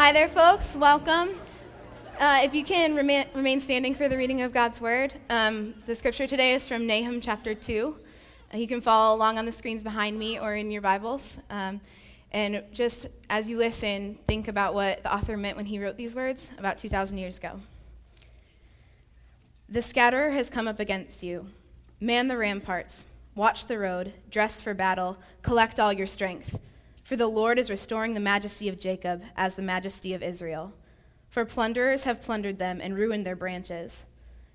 Hi there, folks. Welcome. Uh, if you can remain, remain, standing for the reading of God's word, um, the scripture today is from Nahum chapter 2. Uh, you can follow along on the screens behind me or in your Bibles. Um, and just as you listen, think about what the author meant when he wrote these words about 2,000 years ago. The scatterer has come up against you. Man the ramparts, watch the road, dress for battle, collect all your strength. For the Lord is restoring the majesty of Jacob as the majesty of Israel. For plunderers have plundered them and ruined their branches.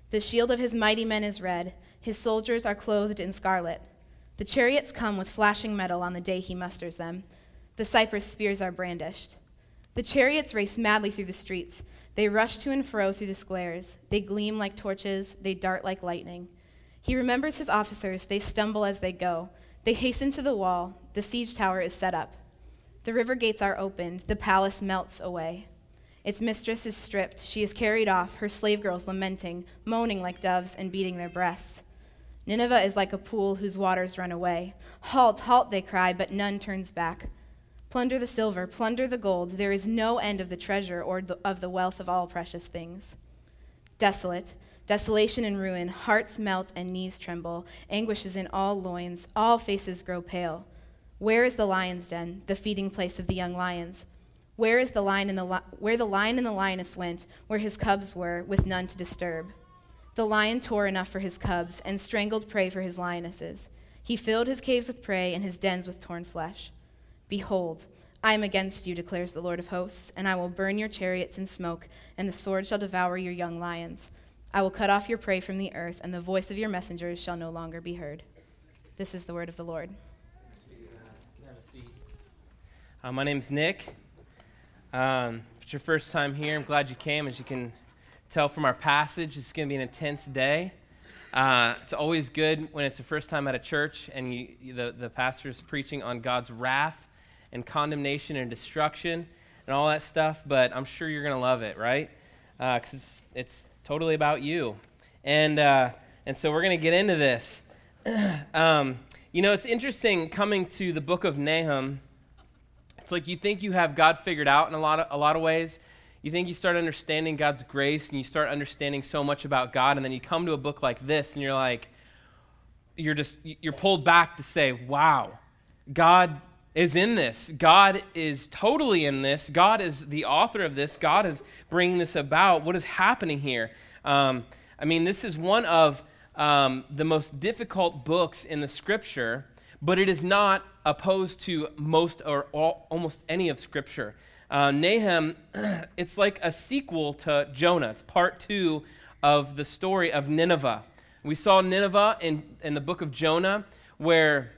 The shield of his mighty men is red, his soldiers are clothed in scarlet. The chariots come with flashing metal on the day he musters them. The cypress spears are brandished. The chariots race madly through the streets. They rush to and fro through the squares. They gleam like torches, they dart like lightning. He remembers his officers. They stumble as they go. They hasten to the wall. The siege tower is set up. The river gates are opened, the palace melts away. Its mistress is stripped, she is carried off, her slave girls lamenting, moaning like doves, and beating their breasts. Nineveh is like a pool whose waters run away. Halt, halt, they cry, but none turns back. Plunder the silver, plunder the gold. There is no end of the treasure or of the wealth of all precious things. Desolate, desolation and ruin, hearts melt and knees tremble, anguish is in all loins, all faces grow pale. Where is the lion's den, the feeding place of the young lions? Where is the lion and the li- where the lion and the lioness went, where his cubs were, with none to disturb? The lion tore enough for his cubs and strangled prey for his lionesses. He filled his caves with prey and his dens with torn flesh. Behold, I am against you, declares the Lord of hosts, and I will burn your chariots in smoke, and the sword shall devour your young lions. I will cut off your prey from the earth, and the voice of your messengers shall no longer be heard. This is the word of the Lord. Uh, my name's Nick. Um, if it's your first time here, I'm glad you came. As you can tell from our passage, it's going to be an intense day. Uh, it's always good when it's the first time at a church and you, the, the pastor's preaching on God's wrath and condemnation and destruction and all that stuff, but I'm sure you're going to love it, right? Because uh, it's, it's totally about you. And, uh, and so we're going to get into this. um, you know, it's interesting coming to the book of Nahum it's like you think you have God figured out in a lot of, a lot of ways. You think you start understanding God's grace and you start understanding so much about God, and then you come to a book like this and you're like, you're just, you're pulled back to say, wow, God is in this. God is totally in this. God is the author of this. God is bringing this about. What is happening here? Um, I mean, this is one of um, the most difficult books in the scripture but it is not opposed to most or all, almost any of Scripture. Uh, Nahum, it's like a sequel to Jonah. It's part two of the story of Nineveh. We saw Nineveh in, in the book of Jonah, where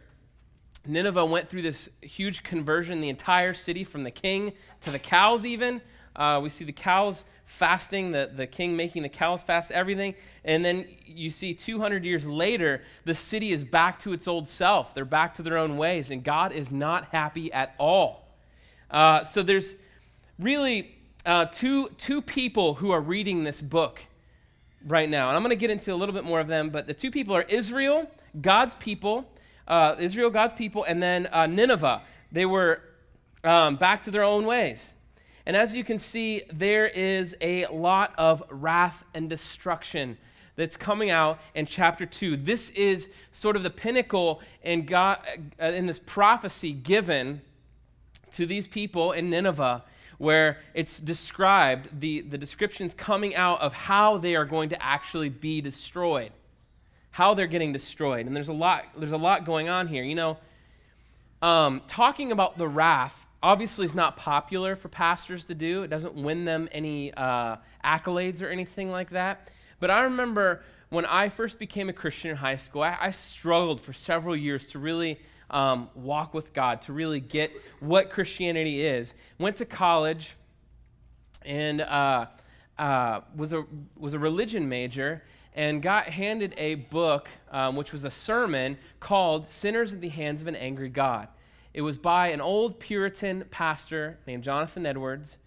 Nineveh went through this huge conversion, the entire city, from the king to the cows, even. Uh, we see the cows fasting, the, the king making the cows fast, everything. And then you see 200 years later, the city is back to its old self. They're back to their own ways, and God is not happy at all. Uh, so there's really uh, two, two people who are reading this book right now. And I'm going to get into a little bit more of them, but the two people are Israel, God's people, uh, Israel, God's people, and then uh, Nineveh. They were um, back to their own ways. And as you can see, there is a lot of wrath and destruction that's coming out in chapter 2. This is sort of the pinnacle in, God, uh, in this prophecy given to these people in Nineveh, where it's described, the, the descriptions coming out of how they are going to actually be destroyed, how they're getting destroyed. And there's a lot, there's a lot going on here. You know, um, talking about the wrath obviously is not popular for pastors to do. It doesn't win them any uh, accolades or anything like that. But I remember when I first became a Christian in high school, I, I struggled for several years to really um, walk with God, to really get what Christianity is. Went to college and uh, uh, was, a, was a religion major and got handed a book, um, which was a sermon called Sinners at the Hands of an Angry God. It was by an old Puritan pastor named Jonathan Edwards.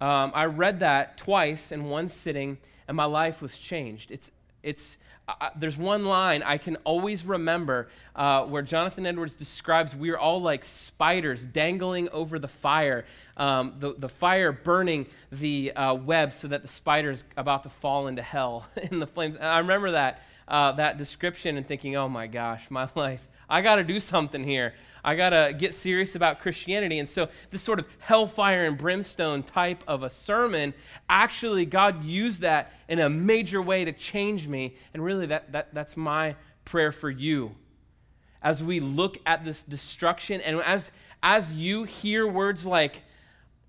Um, I read that twice in one sitting, and my life was changed. It's It's, uh, there's one line I can always remember uh, where Jonathan Edwards describes we're all like spiders dangling over the fire, um, the, the fire burning the uh, web so that the spider's about to fall into hell in the flames. And I remember that, uh, that description and thinking, oh my gosh, my life. I got to do something here. I got to get serious about Christianity. And so, this sort of hellfire and brimstone type of a sermon, actually, God used that in a major way to change me. And really, that, that, that's my prayer for you. As we look at this destruction, and as, as you hear words like,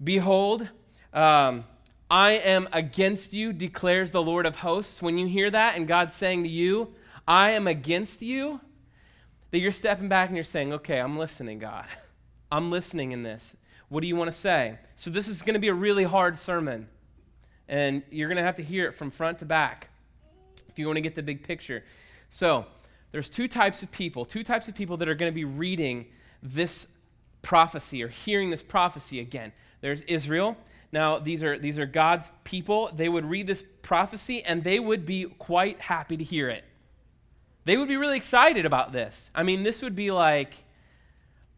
Behold, um, I am against you, declares the Lord of hosts. When you hear that and God's saying to you, I am against you, that you're stepping back and you're saying, okay, I'm listening, God. I'm listening in this. What do you want to say? So, this is going to be a really hard sermon, and you're going to have to hear it from front to back if you want to get the big picture. So, there's two types of people, two types of people that are going to be reading this prophecy or hearing this prophecy again. There's Israel. Now, these are, these are God's people. They would read this prophecy and they would be quite happy to hear it they would be really excited about this. I mean, this would be like,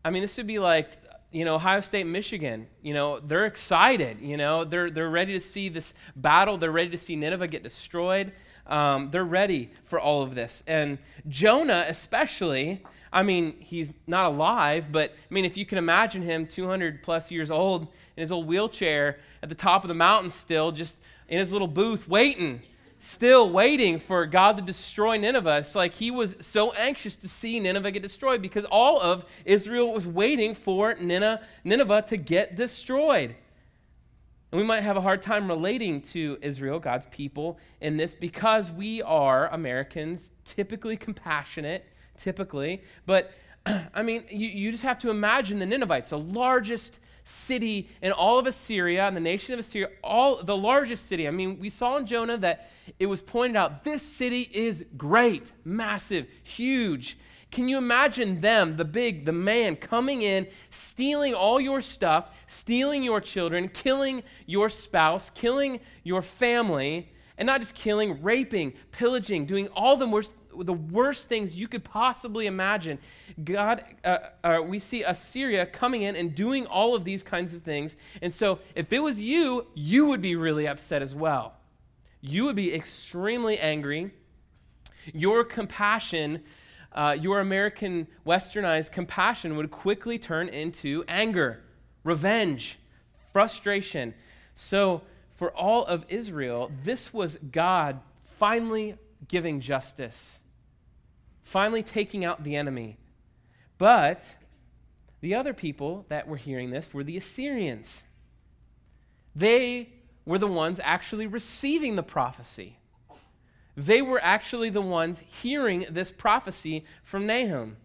I mean, this would be like, you know, Ohio State, Michigan. You know, they're excited. You know, they're, they're ready to see this battle. They're ready to see Nineveh get destroyed. Um, they're ready for all of this. And Jonah, especially, I mean, he's not alive, but I mean, if you can imagine him 200 plus years old in his old wheelchair at the top of the mountain still, just in his little booth waiting still waiting for God to destroy Nineveh. It's like he was so anxious to see Nineveh get destroyed because all of Israel was waiting for Nineveh to get destroyed. And we might have a hard time relating to Israel, God's people, in this because we are Americans, typically compassionate, typically. But, I mean, you, you just have to imagine the Ninevites, the largest city in all of Assyria and the nation of Assyria, all the largest city. I mean, we saw in Jonah that it was pointed out this city is great, massive, huge. Can you imagine them, the big, the man, coming in, stealing all your stuff, stealing your children, killing your spouse, killing your family, and not just killing, raping, pillaging, doing all the worst, the worst things you could possibly imagine. God, uh, uh, we see Assyria coming in and doing all of these kinds of things. And so, if it was you, you would be really upset as well. You would be extremely angry. Your compassion, uh, your American westernized compassion, would quickly turn into anger, revenge, frustration. So, for all of Israel, this was God finally giving justice finally taking out the enemy. But the other people that were hearing this were the Assyrians. They were the ones actually receiving the prophecy. They were actually the ones hearing this prophecy from Nahum.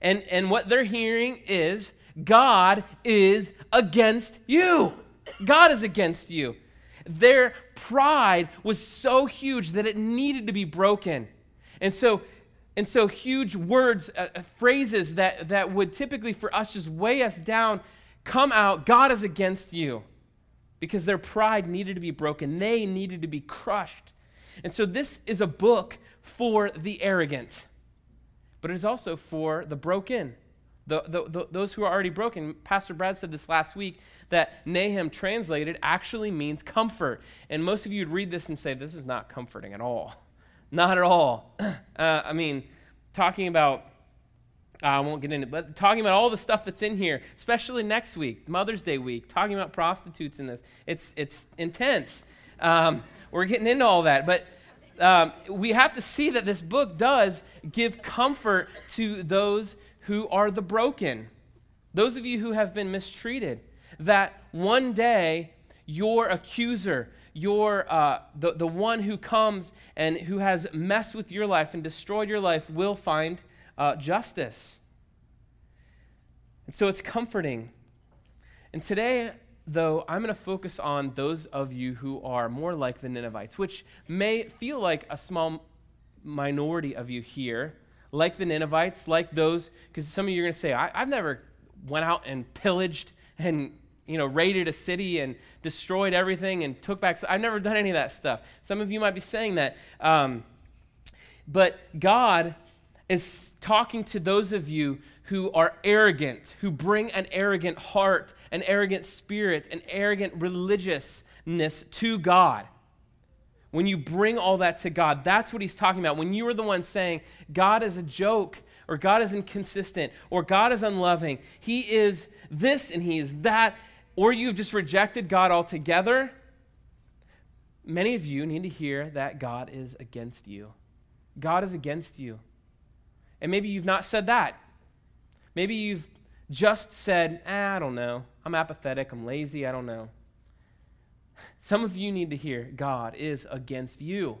And, and what they're hearing is God is against you. God is against you. Their pride was so huge that it needed to be broken. And so and so, huge words, uh, uh, phrases that, that would typically for us just weigh us down come out God is against you because their pride needed to be broken. They needed to be crushed. And so, this is a book for the arrogant, but it is also for the broken. The, the, the, those who are already broken. Pastor Brad said this last week that Nahum translated actually means comfort. And most of you would read this and say, This is not comforting at all. Not at all. Uh, I mean, talking about, uh, I won't get into it, but talking about all the stuff that's in here, especially next week, Mother's Day week, talking about prostitutes in this. It's, it's intense. Um, we're getting into all that. But um, we have to see that this book does give comfort to those who are the broken, those of you who have been mistreated, that one day your accuser, your, uh, the, the one who comes and who has messed with your life and destroyed your life will find uh, justice. And so it's comforting. And today, though, I'm going to focus on those of you who are more like the Ninevites, which may feel like a small minority of you here, like the Ninevites, like those, because some of you are going to say, I, I've never went out and pillaged and you know, raided a city and destroyed everything and took back. I've never done any of that stuff. Some of you might be saying that. Um, But God is talking to those of you who are arrogant, who bring an arrogant heart, an arrogant spirit, an arrogant religiousness to God. When you bring all that to God, that's what he's talking about. When you are the one saying, God is a joke, or God is inconsistent, or God is unloving, he is this and he is that, or you've just rejected God altogether, many of you need to hear that God is against you. God is against you. And maybe you've not said that. Maybe you've just said, eh, I don't know. I'm apathetic. I'm lazy. I don't know. Some of you need to hear God is against you.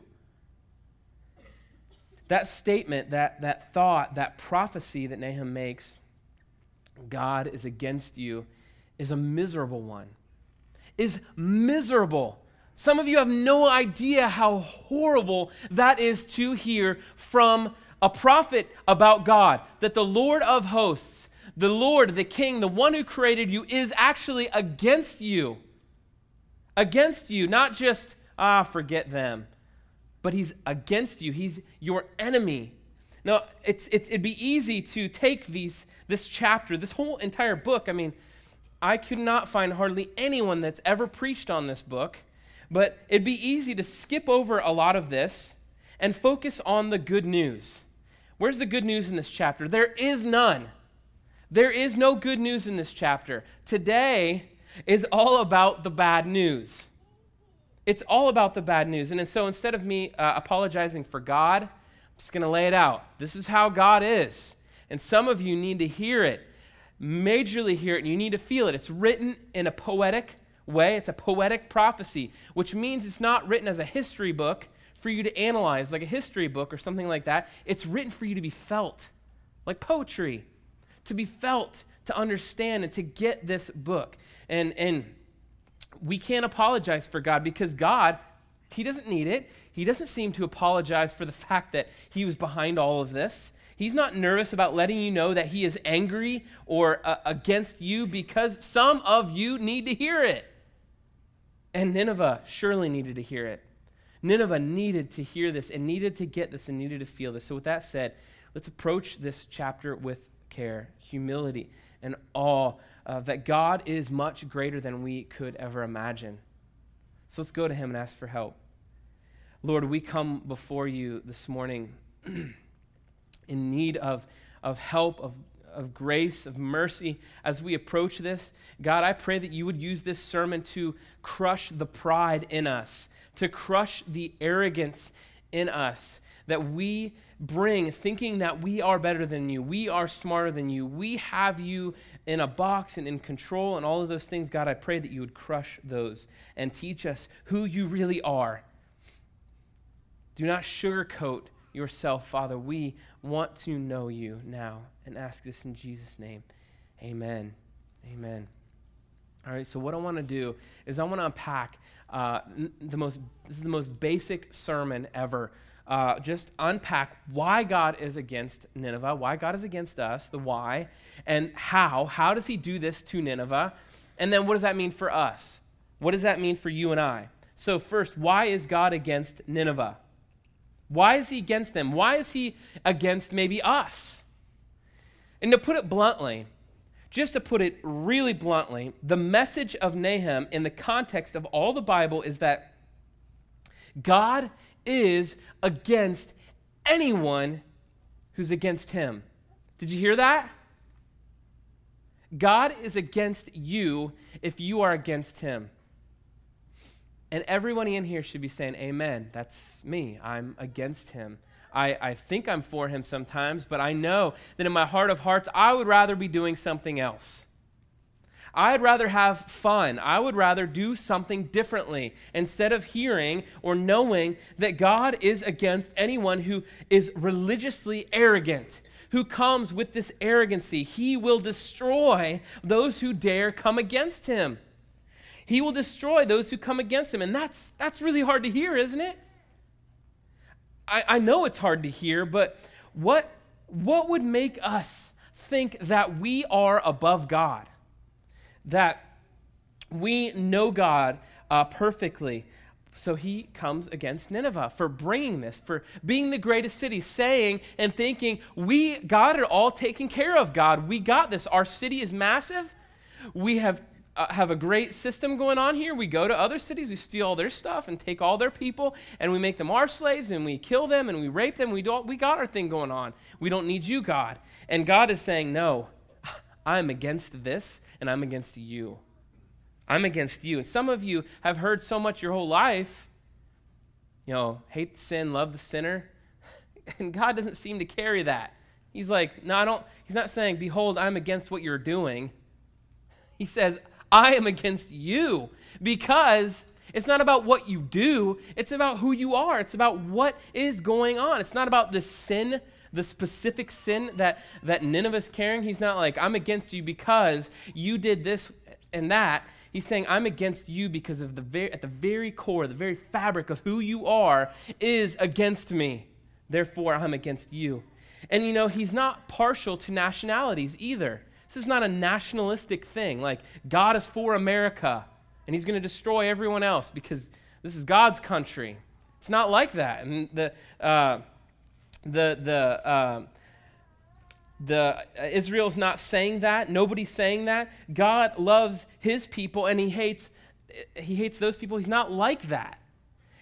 That statement, that, that thought, that prophecy that Nahum makes, God is against you, is a miserable one. Is miserable. Some of you have no idea how horrible that is to hear from a prophet about God, that the Lord of hosts, the Lord, the King, the one who created you, is actually against you. Against you, not just, ah, forget them, but he's against you. He's your enemy. Now, it's, it's, it'd be easy to take these, this chapter, this whole entire book. I mean, I could not find hardly anyone that's ever preached on this book, but it'd be easy to skip over a lot of this and focus on the good news. Where's the good news in this chapter? There is none. There is no good news in this chapter. Today is all about the bad news. It's all about the bad news. And so instead of me uh, apologizing for God, I'm just going to lay it out. This is how God is. And some of you need to hear it, majorly hear it, and you need to feel it. It's written in a poetic way, it's a poetic prophecy, which means it's not written as a history book for you to analyze, like a history book or something like that. It's written for you to be felt, like poetry, to be felt, to understand, and to get this book. And, and we can't apologize for God because God, He doesn't need it. He doesn't seem to apologize for the fact that He was behind all of this. He's not nervous about letting you know that He is angry or uh, against you because some of you need to hear it. And Nineveh surely needed to hear it. Nineveh needed to hear this and needed to get this and needed to feel this. So, with that said, let's approach this chapter with care, humility, and awe uh, that God is much greater than we could ever imagine. So, let's go to Him and ask for help. Lord, we come before you this morning in need of, of help, of, of grace, of mercy as we approach this. God, I pray that you would use this sermon to crush the pride in us to crush the arrogance in us that we bring thinking that we are better than you, we are smarter than you, we have you in a box and in control and all of those things. God, I pray that you would crush those and teach us who you really are. Do not sugarcoat yourself, Father. We want to know you now and ask this in Jesus' name. Amen. Amen. All right, so what I want to do is I want to unpack uh, the most, this is the most basic sermon ever. Uh, just unpack why God is against Nineveh, why God is against us, the why, and how. How does he do this to Nineveh? And then what does that mean for us? What does that mean for you and I? So, first, why is God against Nineveh? Why is he against them? Why is he against maybe us? And to put it bluntly, just to put it really bluntly, the message of Nahum in the context of all the Bible is that God is against anyone who's against him. Did you hear that? God is against you if you are against him. And everyone in here should be saying, Amen. That's me. I'm against him. I, I think I'm for him sometimes, but I know that in my heart of hearts, I would rather be doing something else. I'd rather have fun. I would rather do something differently instead of hearing or knowing that God is against anyone who is religiously arrogant, who comes with this arrogancy. He will destroy those who dare come against him. He will destroy those who come against him. And that's, that's really hard to hear, isn't it? I, I know it's hard to hear, but what, what would make us think that we are above God? That we know God uh, perfectly, So he comes against Nineveh for bringing this, for being the greatest city, saying and thinking, We got it all taken care of, God. We got this. Our city is massive. We have, uh, have a great system going on here. We go to other cities, we steal all their stuff and take all their people, and we make them our slaves, and we kill them, and we rape them. We, do we got our thing going on. We don't need you, God. And God is saying, No, I'm against this, and I'm against you. I'm against you. And some of you have heard so much your whole life, you know, hate the sin, love the sinner. And God doesn't seem to carry that. He's like, no, I don't, he's not saying, behold, I'm against what you're doing. He says, I am against you because it's not about what you do, it's about who you are. It's about what is going on. It's not about the sin, the specific sin that, that Nineveh's carrying. He's not like, I'm against you because you did this and that. He's saying, I'm against you because of the very, at the very core, the very fabric of who you are is against me. Therefore, I'm against you. And you know, he's not partial to nationalities either. This is not a nationalistic thing. Like, God is for America, and he's going to destroy everyone else because this is God's country. It's not like that. And the, uh, the, the, uh, the uh, Israel's not saying that. Nobody's saying that. God loves his people and he hates he hates those people. He's not like that.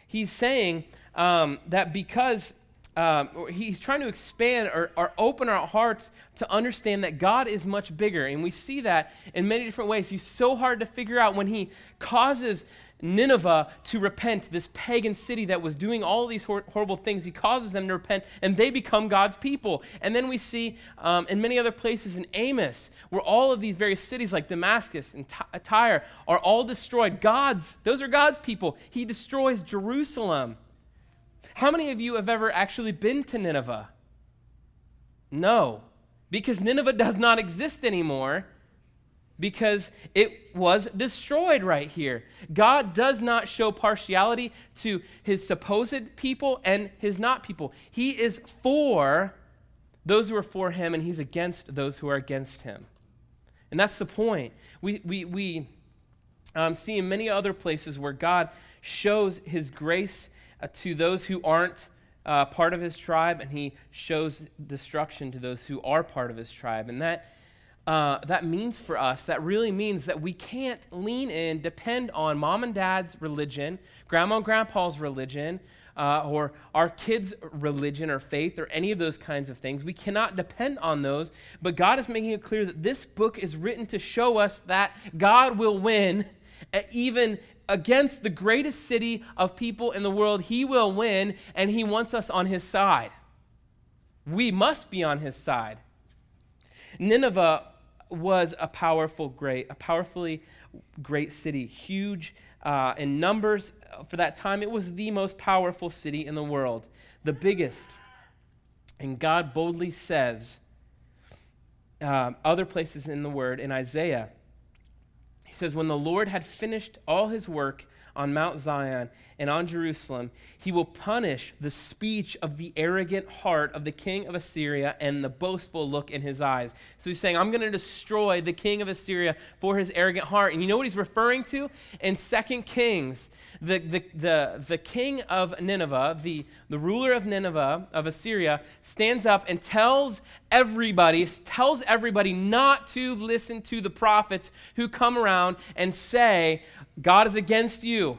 He's saying um, that because um, he's trying to expand or, or, open our hearts to understand that God is much bigger. And we see that in many different ways. He's so hard to figure out when he causes Nineveh to repent, this pagan city that was doing all these hor- horrible things. He causes them to repent, and they become God's people. And then we see um, in many other places in Amos, where all of these various cities like Damascus and Ty- Tyre are all destroyed. God's, those are God's people. He destroys Jerusalem. How many of you have ever actually been to Nineveh? No, because Nineveh does not exist anymore because it was destroyed right here. God does not show partiality to his supposed people and his not people. He is for those who are for him, and he's against those who are against him. And that's the point. We, we, we um, see in many other places where God shows his grace to those who aren't uh, part of his tribe, and he shows destruction to those who are part of his tribe. And that uh, that means for us, that really means that we can't lean in, depend on mom and dad's religion, grandma and grandpa's religion, uh, or our kids' religion or faith, or any of those kinds of things. We cannot depend on those, but God is making it clear that this book is written to show us that God will win, even against the greatest city of people in the world. He will win, and He wants us on His side. We must be on His side. Nineveh was a powerful, great, a powerfully great city, huge uh, in numbers for that time. It was the most powerful city in the world, the biggest. And God boldly says, um, other places in the Word, in Isaiah, He says, When the Lord had finished all his work on Mount Zion and on Jerusalem, he will punish the speech of the arrogant heart of the king of Assyria and the boastful look in his eyes. So he's saying, I'm going to destroy the king of Assyria for his arrogant heart. And you know what he's referring to? In 2 Kings, the, the, the, the king of Nineveh, the, the ruler of Nineveh, of Assyria, stands up and tells everybody, tells everybody not to listen to the prophets who come around and say, God is against you.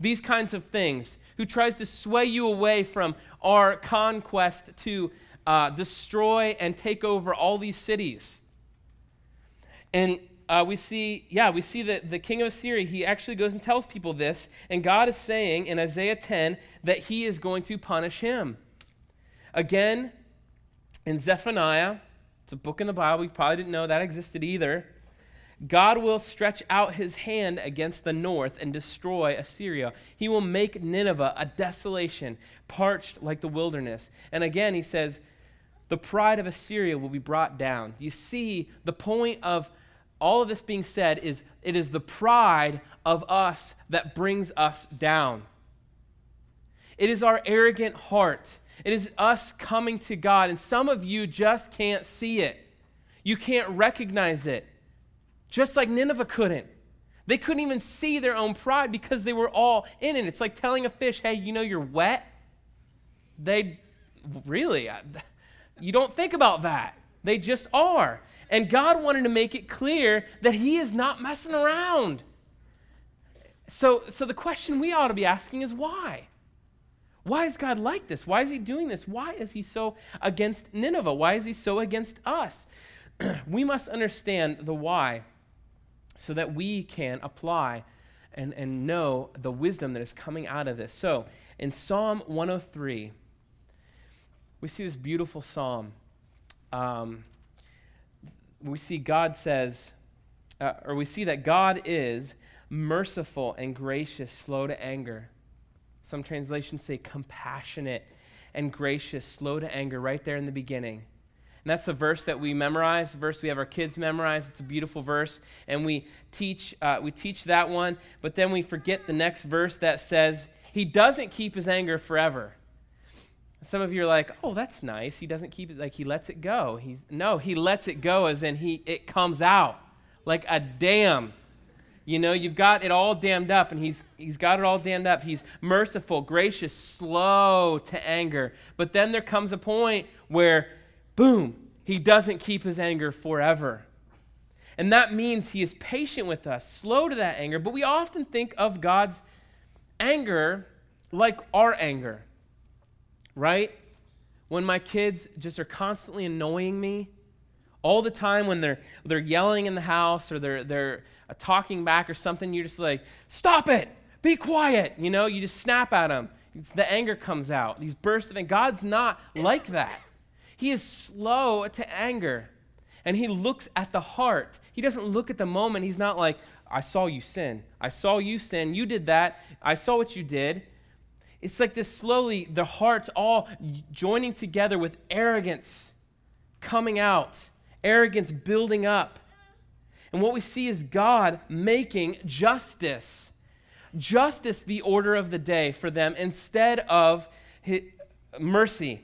These kinds of things. Who tries to sway you away from our conquest to uh, destroy and take over all these cities. And uh, we see, yeah, we see that the king of Assyria, he actually goes and tells people this, and God is saying in Isaiah 10 that he is going to punish him. Again, in Zephaniah, it's a book in the Bible, we probably didn't know that existed either. God will stretch out his hand against the north and destroy Assyria. He will make Nineveh a desolation, parched like the wilderness. And again, he says, the pride of Assyria will be brought down. You see, the point of all of this being said is it is the pride of us that brings us down. It is our arrogant heart. It is us coming to God. And some of you just can't see it, you can't recognize it just like Nineveh couldn't. They couldn't even see their own pride because they were all in it. It's like telling a fish, hey, you know you're wet. They really, you don't think about that. They just are. And God wanted to make it clear that He is not messing around. So, so the question we ought to be asking is why? Why is God like this? Why is He doing this? Why is He so against Nineveh? Why is He so against us? we must understand the why so that we can apply and, and know the wisdom that is coming out of this. So, in Psalm 103, we see this beautiful psalm. Um, we see God says, uh, or we see that God is merciful and gracious, slow to anger. Some translations say compassionate and gracious, slow to anger, right there in the beginning. And that's the verse that we memorize, the verse we have our kids memorize. It's a beautiful verse. And we teach, uh, we teach that one, but then we forget the next verse that says, He doesn't keep his anger forever. Some of you are like, oh, that's nice. He doesn't keep it, like, he lets it go. He's, no, he lets it go as in he, it comes out like a dam. You know, you've got it all dammed up, and he's, he's got it all dammed up. He's merciful, gracious, slow to anger. But then there comes a point where boom, he doesn't keep his anger forever. And that means he is patient with us, slow to that anger. But we often think of God's anger like our anger, right? When my kids just are constantly annoying me, all the time when they're, they're yelling in the house or they're, they're talking back or something, you're just like, stop it, be quiet. You know, you just snap at them. It's, the anger comes out, these bursts of anger. God's not like that. He is slow to anger. And he looks at the heart. He doesn't look at the moment. He's not like, I saw you sin. I saw you sin. You did that. I saw what you did. It's like this slowly, the hearts all joining together with arrogance coming out, arrogance building up. And what we see is God making justice, justice the order of the day for them instead of mercy.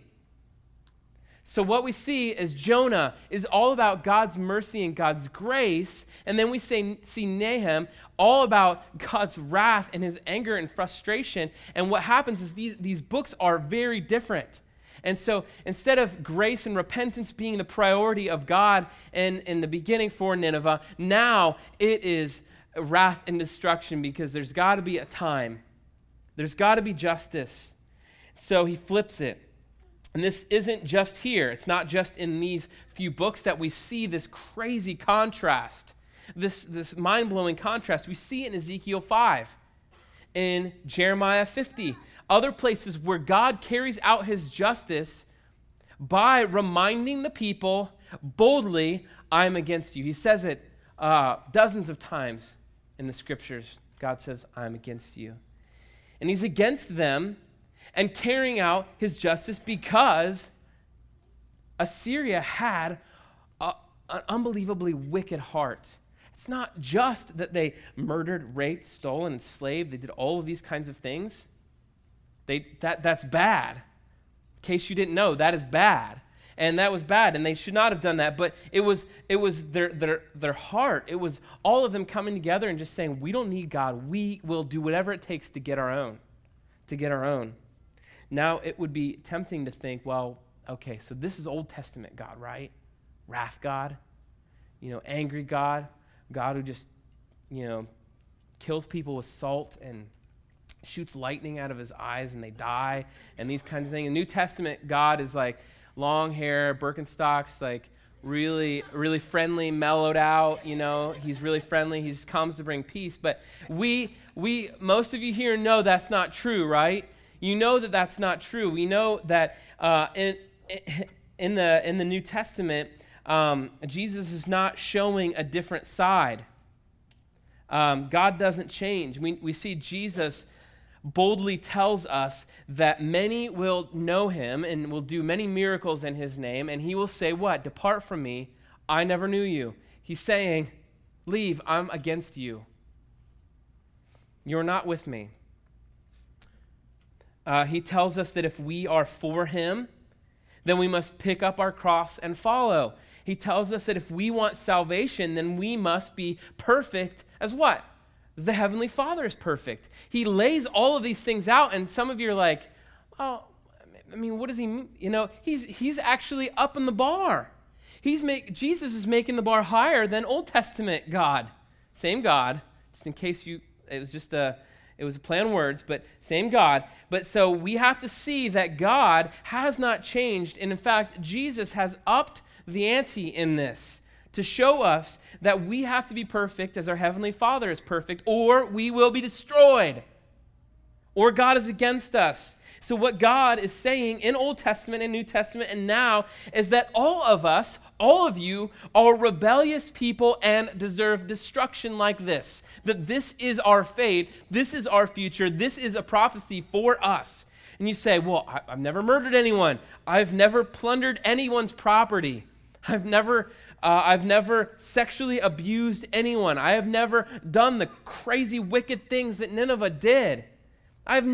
So, what we see is Jonah is all about God's mercy and God's grace. And then we say, see Nahum all about God's wrath and his anger and frustration. And what happens is these, these books are very different. And so instead of grace and repentance being the priority of God in, in the beginning for Nineveh, now it is wrath and destruction because there's got to be a time, there's got to be justice. So he flips it. And this isn't just here, it's not just in these few books that we see this crazy contrast, this, this mind blowing contrast. We see it in Ezekiel 5, in Jeremiah 50, other places where God carries out his justice by reminding the people boldly, I'm against you. He says it uh, dozens of times in the scriptures. God says, I'm against you. And he's against them and carrying out his justice because Assyria had a, an unbelievably wicked heart. It's not just that they murdered, raped, stolen, enslaved, they did all of these kinds of things. They, that, that's bad. In case you didn't know, that is bad. And that was bad, and they should not have done that. But it was, it was their, their, their heart. It was all of them coming together and just saying, We don't need God. We will do whatever it takes to get our own. To get our own. Now it would be tempting to think, well, okay, so this is Old Testament God, right? Wrath God, you know, angry God, God who just, you know, kills people with salt and shoots lightning out of his eyes and they die and these kinds of things. The New Testament God is like long hair, Birkenstocks, like really, really friendly, mellowed out. You know, he's really friendly. He just comes to bring peace. But we, we, most of you here know that's not true, right? You know that that's not true. We know that uh, in, in, the, in the New Testament, um, Jesus is not showing a different side. Um, God doesn't change. We, we see Jesus boldly tells us that many will know him and will do many miracles in his name, and he will say, What? Depart from me. I never knew you. He's saying, Leave, I'm against you. You're not with me. Uh, he tells us that if we are for him, then we must pick up our cross and follow. He tells us that if we want salvation, then we must be perfect as what? As the Heavenly Father is perfect. He lays all of these things out, and some of you are like, oh, I mean, what does he mean? You know, he's, he's actually up in the bar. He's make, Jesus is making the bar higher than Old Testament God. Same God, just in case you, it was just a, it was a play on words, but same God. But so we have to see that God has not changed. And in fact, Jesus has upped the ante in this to show us that we have to be perfect as our Heavenly Father is perfect, or we will be destroyed, or God is against us. So, what God is saying in Old Testament and New Testament and now is that all of us, all of you, are rebellious people and deserve destruction like this. That this is our fate, this is our future, this is a prophecy for us. And you say, Well, I've never murdered anyone, I've never plundered anyone's property. I've never, uh, I've never sexually abused anyone. I have never done the crazy, wicked things that Nineveh did. I have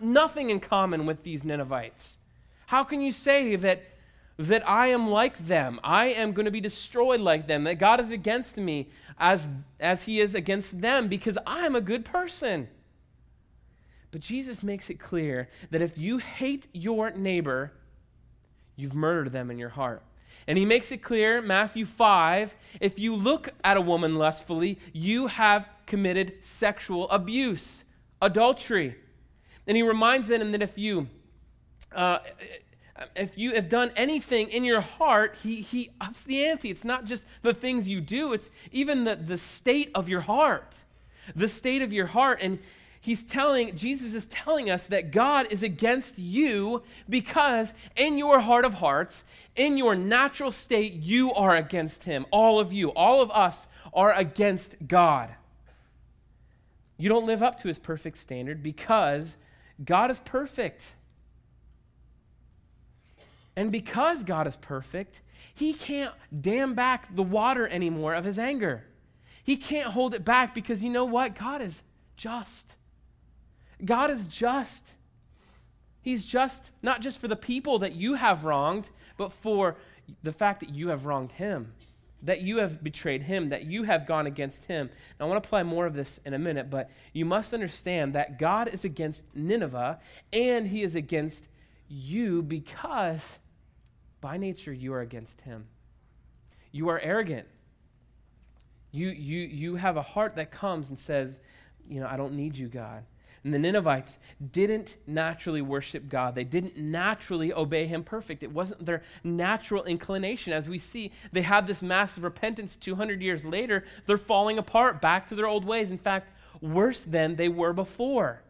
nothing in common with these Ninevites. How can you say that, that I am like them? I am going to be destroyed like them, that God is against me as, as he is against them because I'm a good person. But Jesus makes it clear that if you hate your neighbor, you've murdered them in your heart. And he makes it clear, Matthew 5, if you look at a woman lustfully, you have committed sexual abuse, adultery. And he reminds them that if you, uh, if you have done anything in your heart, he, he ups the ante. It's not just the things you do, it's even the, the state of your heart. The state of your heart. And he's telling, Jesus is telling us that God is against you because in your heart of hearts, in your natural state, you are against him. All of you, all of us are against God. You don't live up to his perfect standard because God is perfect. And because God is perfect, he can't dam back the water anymore of his anger. He can't hold it back because you know what? God is just. God is just. He's just not just for the people that you have wronged, but for the fact that you have wronged him, that you have betrayed him, that you have gone against him. Now, I want to apply more of this in a minute, but you must understand that God is against Nineveh and he is against you because by nature you are against him. You are arrogant. You, you, you have a heart that comes and says, You know, I don't need you, God. And the Ninevites didn't naturally worship God. They didn't naturally obey Him perfect. It wasn't their natural inclination. As we see, they had this massive repentance 200 years later. They're falling apart back to their old ways. In fact, worse than they were before.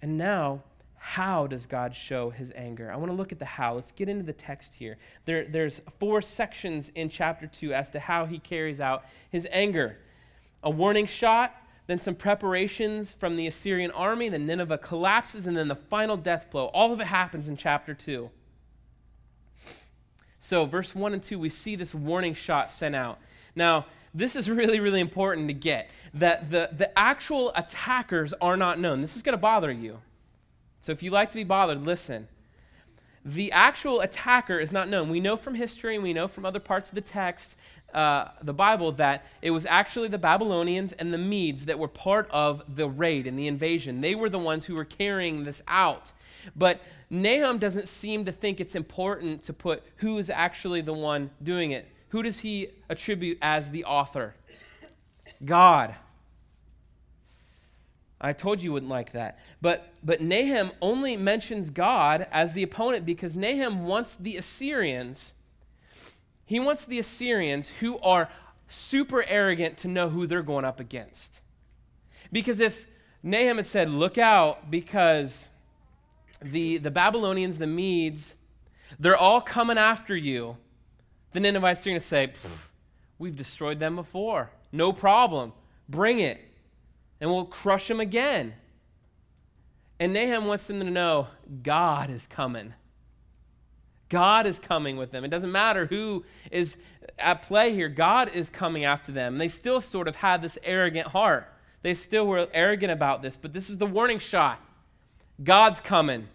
And now, how does God show his anger? I want to look at the how. Let's get into the text here. There, there's four sections in chapter 2 as to how he carries out his anger a warning shot, then some preparations from the Assyrian army, then Nineveh collapses, and then the final death blow. All of it happens in chapter 2. So, verse 1 and 2, we see this warning shot sent out. Now, this is really, really important to get that the, the actual attackers are not known. This is going to bother you. So, if you like to be bothered, listen. The actual attacker is not known. We know from history and we know from other parts of the text uh, the Bible that it was actually the Babylonians and the Medes that were part of the raid and the invasion. They were the ones who were carrying this out. But Nahum doesn't seem to think it's important to put who is actually the one doing it. Who does he attribute as the author? God. I told you you wouldn't like that. But, but Nahum only mentions God as the opponent because Nahum wants the Assyrians he wants the Assyrians, who are super arrogant, to know who they're going up against. Because if Nahum had said, Look out, because the, the Babylonians, the Medes, they're all coming after you, the Ninevites are going to say, We've destroyed them before. No problem. Bring it. And we'll crush them again. And Nahum wants them to know God is coming. God is coming with them. It doesn't matter who is at play here. God is coming after them. They still sort of had this arrogant heart. They still were arrogant about this, but this is the warning shot. God's coming.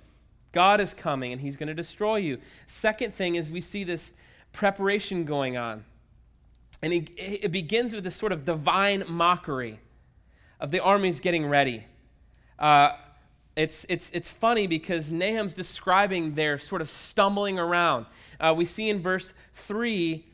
God is coming, and he's going to destroy you. Second thing is we see this preparation going on. And he, it begins with this sort of divine mockery of the armies getting ready. Uh, it's, it's, it's funny because Nahum's describing their sort of stumbling around. Uh, we see in verse 3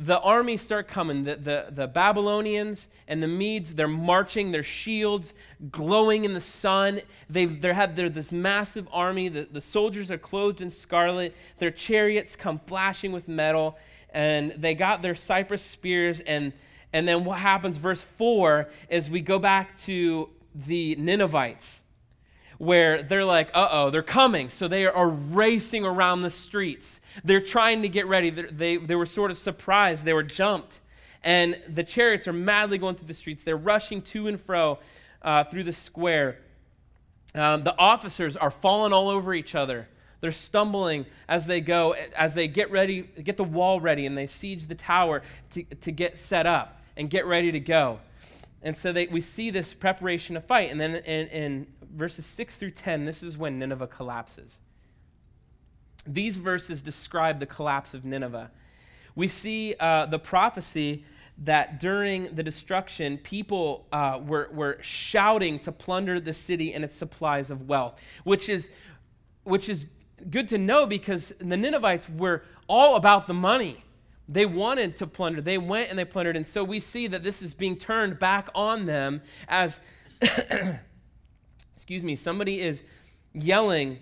the armies start coming. The, the, the Babylonians and the Medes, they're marching, their shields glowing in the sun. They they had their, this massive army. The, the soldiers are clothed in scarlet. Their chariots come flashing with metal. And they got their cypress spears. And, and then what happens, verse 4, is we go back to the Ninevites where they're like, uh oh, they're coming. So they are racing around the streets. They're trying to get ready. They, they were sort of surprised. They were jumped. And the chariots are madly going through the streets. They're rushing to and fro uh, through the square. Um, the officers are falling all over each other. They're stumbling as they go, as they get ready, get the wall ready, and they siege the tower to, to get set up and get ready to go. And so they, we see this preparation to fight. And then in, in verses 6 through 10, this is when Nineveh collapses. These verses describe the collapse of Nineveh. We see uh, the prophecy that during the destruction, people uh, were, were shouting to plunder the city and its supplies of wealth, which is, which is good to know because the Ninevites were all about the money. They wanted to plunder. They went and they plundered. And so we see that this is being turned back on them as excuse me, somebody is yelling,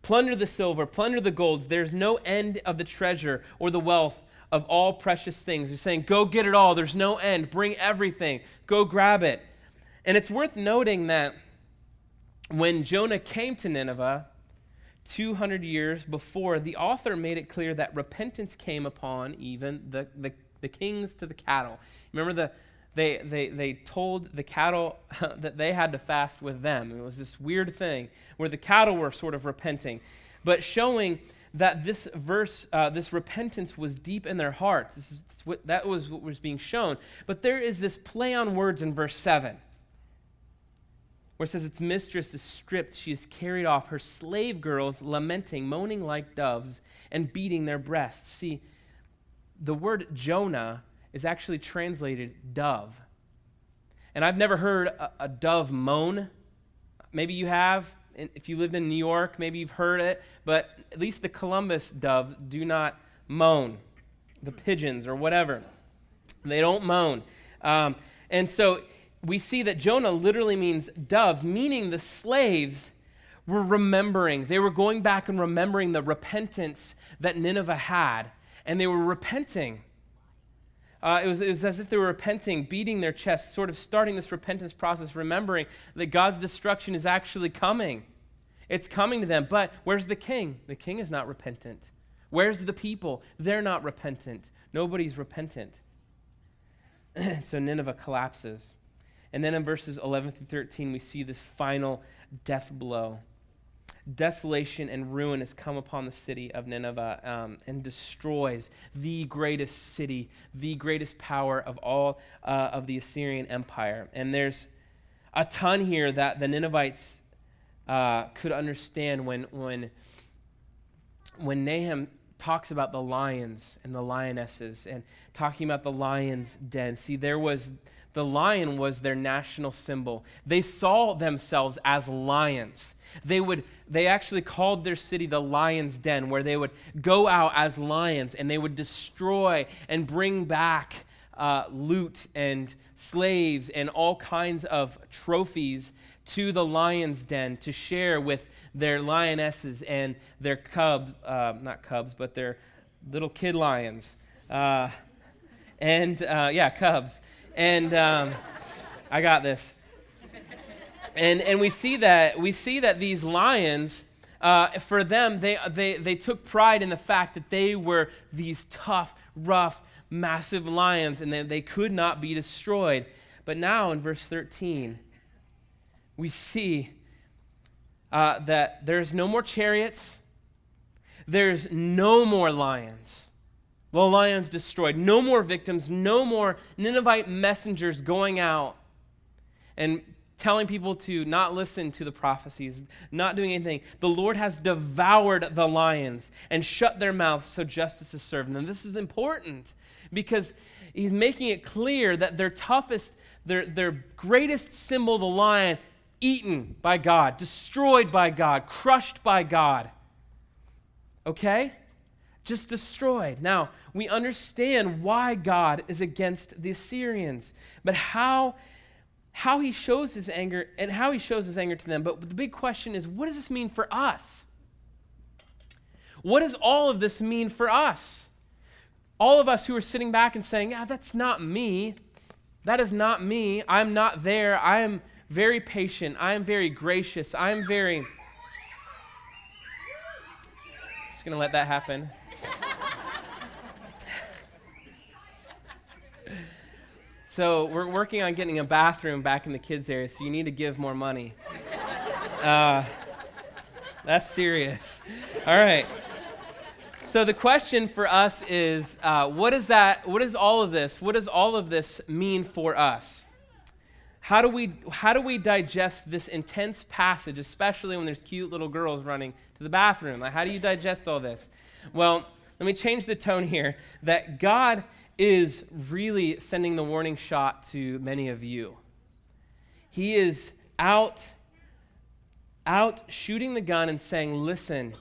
plunder the silver, plunder the golds. There's no end of the treasure or the wealth of all precious things. They're saying, go get it all. There's no end. Bring everything. Go grab it. And it's worth noting that when Jonah came to Nineveh, 200 years before, the author made it clear that repentance came upon even the, the, the kings to the cattle. Remember the, they, they, they told the cattle that they had to fast with them. It was this weird thing where the cattle were sort of repenting, but showing that this verse, uh, this repentance was deep in their hearts. This is, what, that was what was being shown. But there is this play on words in verse 7 where it says its mistress is stripped, she is carried off, her slave girls lamenting, moaning like doves, and beating their breasts. See, the word Jonah is actually translated dove. And I've never heard a, a dove moan. Maybe you have. If you lived in New York, maybe you've heard it. But at least the Columbus doves do not moan. The pigeons or whatever. They don't moan. Um, and so we see that Jonah literally means doves, meaning the slaves were remembering. They were going back and remembering the repentance that Nineveh had. And they were repenting. Uh, it, was, it was as if they were repenting, beating their chests, sort of starting this repentance process, remembering that God's destruction is actually coming. It's coming to them. But where's the king? The king is not repentant. Where's the people? They're not repentant. Nobody's repentant. so Nineveh collapses. And then in verses 11 through 13, we see this final death blow desolation and ruin has come upon the city of Nineveh um, and destroys the greatest city, the greatest power of all uh, of the Assyrian Empire. And there's a ton here that the Ninevites uh, could understand when, when, when Nahum talks about the lions and the lionesses and talking about the lion's den. See, there was the lion was their national symbol. They saw themselves as lions. They would they actually called their city the lion's den where they would go out as lions and they would destroy and bring back uh, loot and slaves and all kinds of trophies to the lion's den to share with their lionesses and their cubs, uh, not cubs, but their little kid lions. Uh, and uh, yeah, cubs. And um, I got this. And, and we see that we see that these lions, uh, for them, they, they, they took pride in the fact that they were these tough, rough, massive lions and that they could not be destroyed. But now in verse 13, we see uh, that there's no more chariots, there's no more lions. The lions destroyed. No more victims, no more Ninevite messengers going out and telling people to not listen to the prophecies, not doing anything. The Lord has devoured the lions and shut their mouths so justice is served. And this is important because he's making it clear that their toughest, their, their greatest symbol, the lion, eaten by God, destroyed by God, crushed by God. Okay? Just destroyed. Now, we understand why God is against the Assyrians, but how how he shows his anger and how he shows his anger to them. But the big question is what does this mean for us? What does all of this mean for us? All of us who are sitting back and saying, Yeah, that's not me. That is not me. I'm not there. I am very patient. I am very gracious. I am very. Just going to let that happen. So we're working on getting a bathroom back in the kids' area, so you need to give more money. Uh, that's serious. All right. So the question for us is, uh, what is that? What is all of this? What does all of this mean for us? How do we how do we digest this intense passage, especially when there's cute little girls running to the bathroom? Like, how do you digest all this? Well, let me change the tone here. That God is really sending the warning shot to many of you. He is out out shooting the gun and saying, "Listen,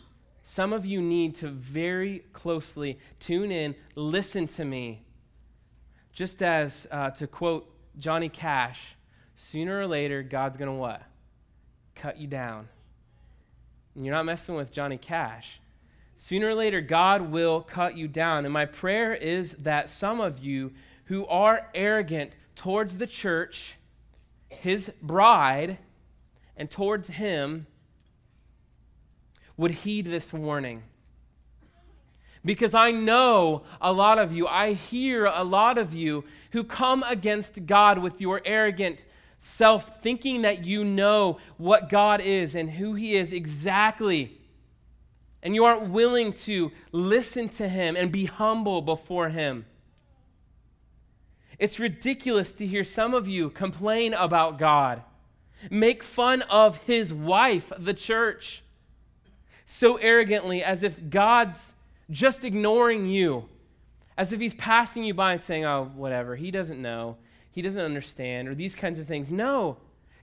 some of you need to very closely tune in, listen to me." Just as uh, to quote Johnny Cash, sooner or later God's going to what? Cut you down. And you're not messing with Johnny Cash. Sooner or later, God will cut you down. And my prayer is that some of you who are arrogant towards the church, his bride, and towards him, would heed this warning. Because I know a lot of you, I hear a lot of you who come against God with your arrogant self, thinking that you know what God is and who He is exactly and you aren't willing to listen to Him and be humble before Him. It's ridiculous to hear some of you complain about God, make fun of His wife, the church, so arrogantly as if God's just ignoring you, as if He's passing you by and saying, oh, whatever, He doesn't know, He doesn't understand, or these kinds of things. No.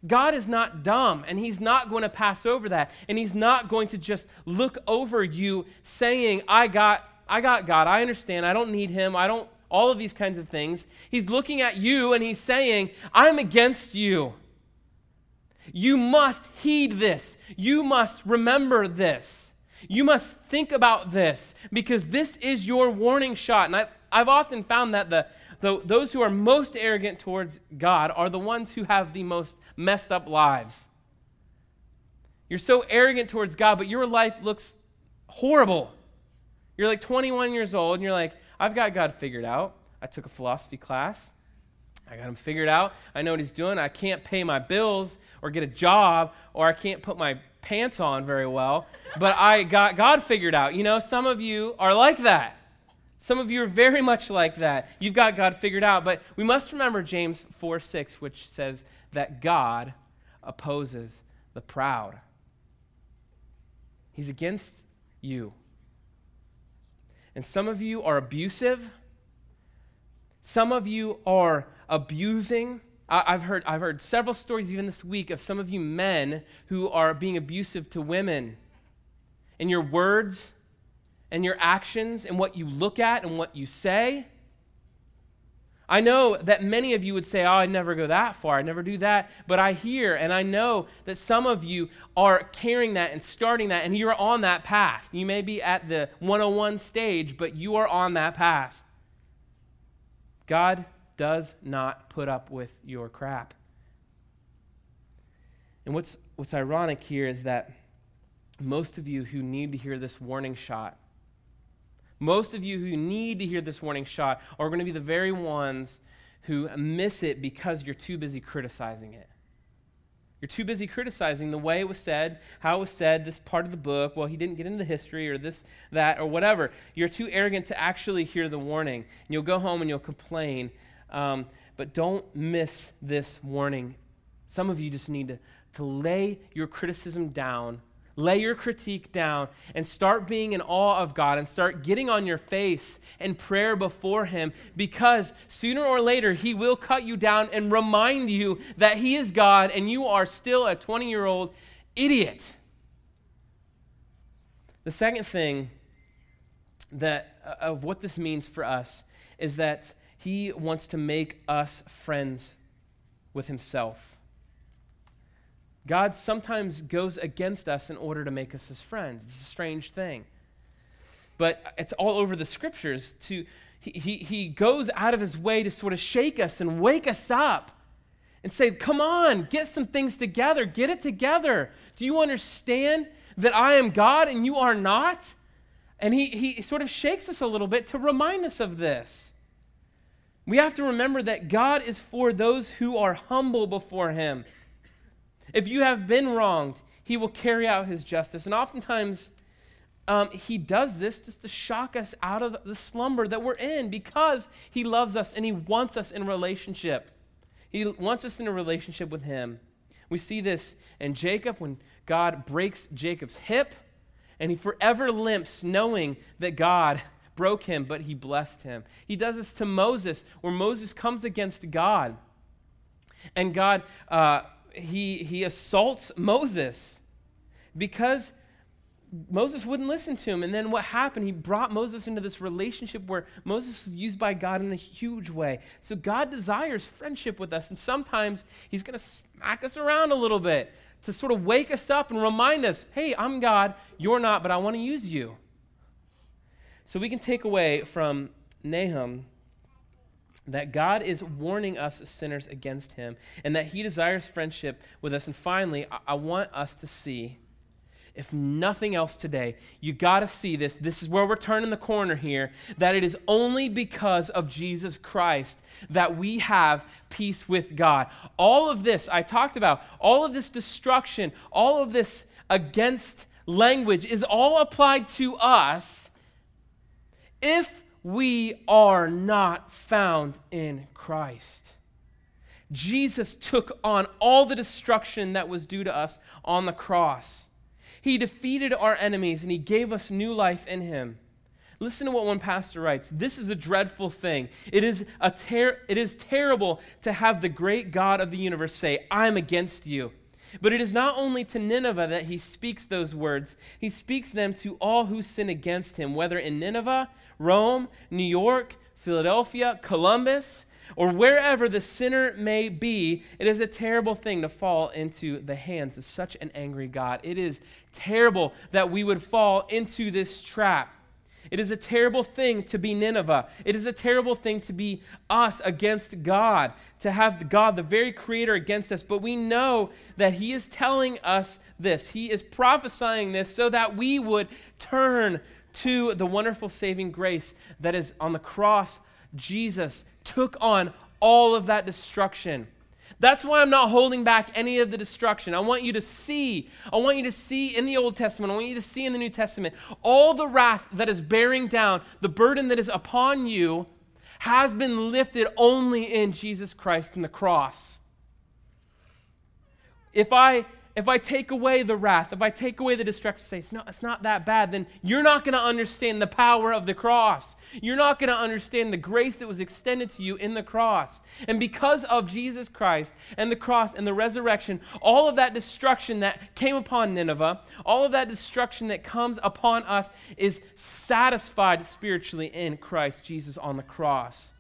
God is not dumb, and He's not going to pass over that. And He's not going to just look over you saying, I got, I got God. I understand. I don't need Him. I don't, all of these kinds of things. He's looking at you and He's saying, I'm against you. You must heed this. You must remember this. You must think about this because this is your warning shot. And I, I've often found that the, the, those who are most arrogant towards God are the ones who have the most messed up lives. You're so arrogant towards God, but your life looks horrible. You're like 21 years old, and you're like, I've got God figured out. I took a philosophy class. I got him figured out. I know what he's doing. I can't pay my bills or get a job, or I can't put my pants on very well, but I got God figured out. You know, some of you are like that. Some of you are very much like that. You've got God figured out. But we must remember James 4 6, which says that God opposes the proud. He's against you. And some of you are abusive. Some of you are abusing. I've heard, I've heard several stories even this week of some of you men who are being abusive to women in your words and your actions and what you look at and what you say. I know that many of you would say, Oh, I never go that far, I never do that. But I hear and I know that some of you are carrying that and starting that, and you're on that path. You may be at the 101 stage, but you are on that path. God does not put up with your crap. And what's, what's ironic here is that most of you who need to hear this warning shot most of you who need to hear this warning shot are going to be the very ones who miss it because you're too busy criticizing it. You're too busy criticizing the way it was said, how it was said, this part of the book. Well, he didn't get into the history or this, that, or whatever. You're too arrogant to actually hear the warning. And you'll go home and you'll complain. Um, but don't miss this warning Some of you just need to, to lay your criticism down, lay your critique down, and start being in awe of God and start getting on your face in prayer before Him because sooner or later He will cut you down and remind you that He is God and you are still a 20 year old idiot. The second thing that, uh, of what this means for us is that He wants to make us friends with Himself. God sometimes goes against us in order to make us his friends. It's a strange thing. But it's all over the scriptures to he, he, he goes out of his way to sort of shake us and wake us up and say, Come on, get some things together, get it together. Do you understand that I am God and you are not? And he, he sort of shakes us a little bit to remind us of this. We have to remember that God is for those who are humble before him. If you have been wronged, he will carry out his justice. And oftentimes, um, he does this just to shock us out of the slumber that we're in because he loves us and he wants us in relationship. He wants us in a relationship with him. We see this in Jacob when God breaks Jacob's hip and he forever limps knowing that God broke him, but he blessed him. He does this to Moses where Moses comes against God. And God uh, he, he assaults Moses because Moses wouldn't listen to him. And then what happened? He brought Moses into this relationship where Moses was used by God in a huge way. So God desires friendship with us. And sometimes he's going to smack us around a little bit to sort of wake us up and remind us hey, I'm God, you're not, but I want to use you. So we can take away from Nahum that God is warning us sinners against him and that he desires friendship with us. And finally, I, I want us to see, if nothing else today, you got to see this. This is where we're turning the corner here that it is only because of Jesus Christ that we have peace with God. All of this I talked about, all of this destruction, all of this against language is all applied to us if we are not found in Christ. Jesus took on all the destruction that was due to us on the cross. He defeated our enemies and he gave us new life in him. Listen to what one pastor writes. This is a dreadful thing. It is, a ter- it is terrible to have the great God of the universe say, I'm against you. But it is not only to Nineveh that he speaks those words, he speaks them to all who sin against him, whether in Nineveh Rome, New York, Philadelphia, Columbus, or wherever the sinner may be, it is a terrible thing to fall into the hands of such an angry God. It is terrible that we would fall into this trap. It is a terrible thing to be Nineveh. It is a terrible thing to be us against God, to have God, the very creator, against us. But we know that He is telling us this. He is prophesying this so that we would turn to the wonderful saving grace that is on the cross. Jesus took on all of that destruction. That's why I'm not holding back any of the destruction. I want you to see, I want you to see in the Old Testament, I want you to see in the New Testament, all the wrath that is bearing down, the burden that is upon you, has been lifted only in Jesus Christ and the cross. If I if I take away the wrath, if I take away the destruction, say it's not, it's not that bad, then you're not going to understand the power of the cross. You're not going to understand the grace that was extended to you in the cross. And because of Jesus Christ and the cross and the resurrection, all of that destruction that came upon Nineveh, all of that destruction that comes upon us is satisfied spiritually in Christ Jesus on the cross.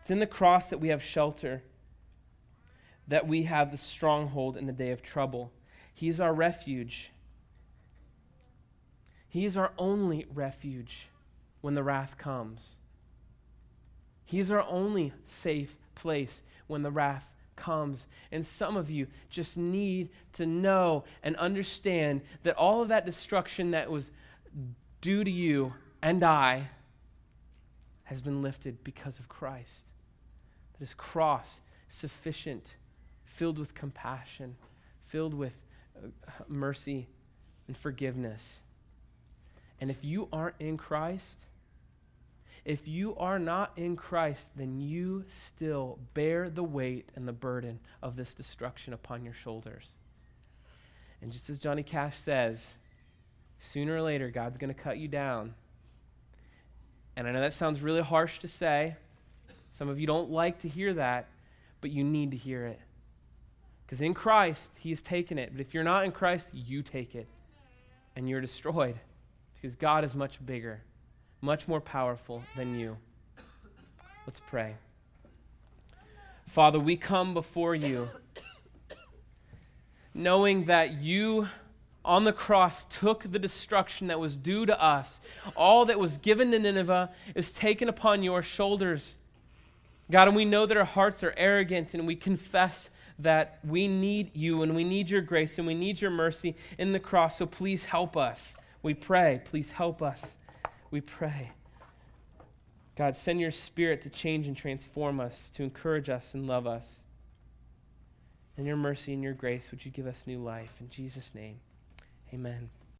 It's in the cross that we have shelter that we have the stronghold in the day of trouble. He is our refuge. He is our only refuge when the wrath comes. He is our only safe place when the wrath comes. And some of you just need to know and understand that all of that destruction that was due to you and I has been lifted because of Christ. That his cross sufficient filled with compassion, filled with uh, mercy and forgiveness. And if you aren't in Christ, If you are not in Christ, then you still bear the weight and the burden of this destruction upon your shoulders. And just as Johnny Cash says, sooner or later, God's going to cut you down. And I know that sounds really harsh to say. Some of you don't like to hear that, but you need to hear it. Because in Christ, He has taken it. But if you're not in Christ, you take it. And you're destroyed. Because God is much bigger, much more powerful than you. Let's pray. Father, we come before you knowing that you on the cross took the destruction that was due to us. All that was given to Nineveh is taken upon your shoulders. God, and we know that our hearts are arrogant and we confess that we need you and we need your grace and we need your mercy in the cross. So please help us. We pray. Please help us. We pray. God, send your spirit to change and transform us, to encourage us and love us. In your mercy and your grace, would you give us new life? In Jesus' name, amen.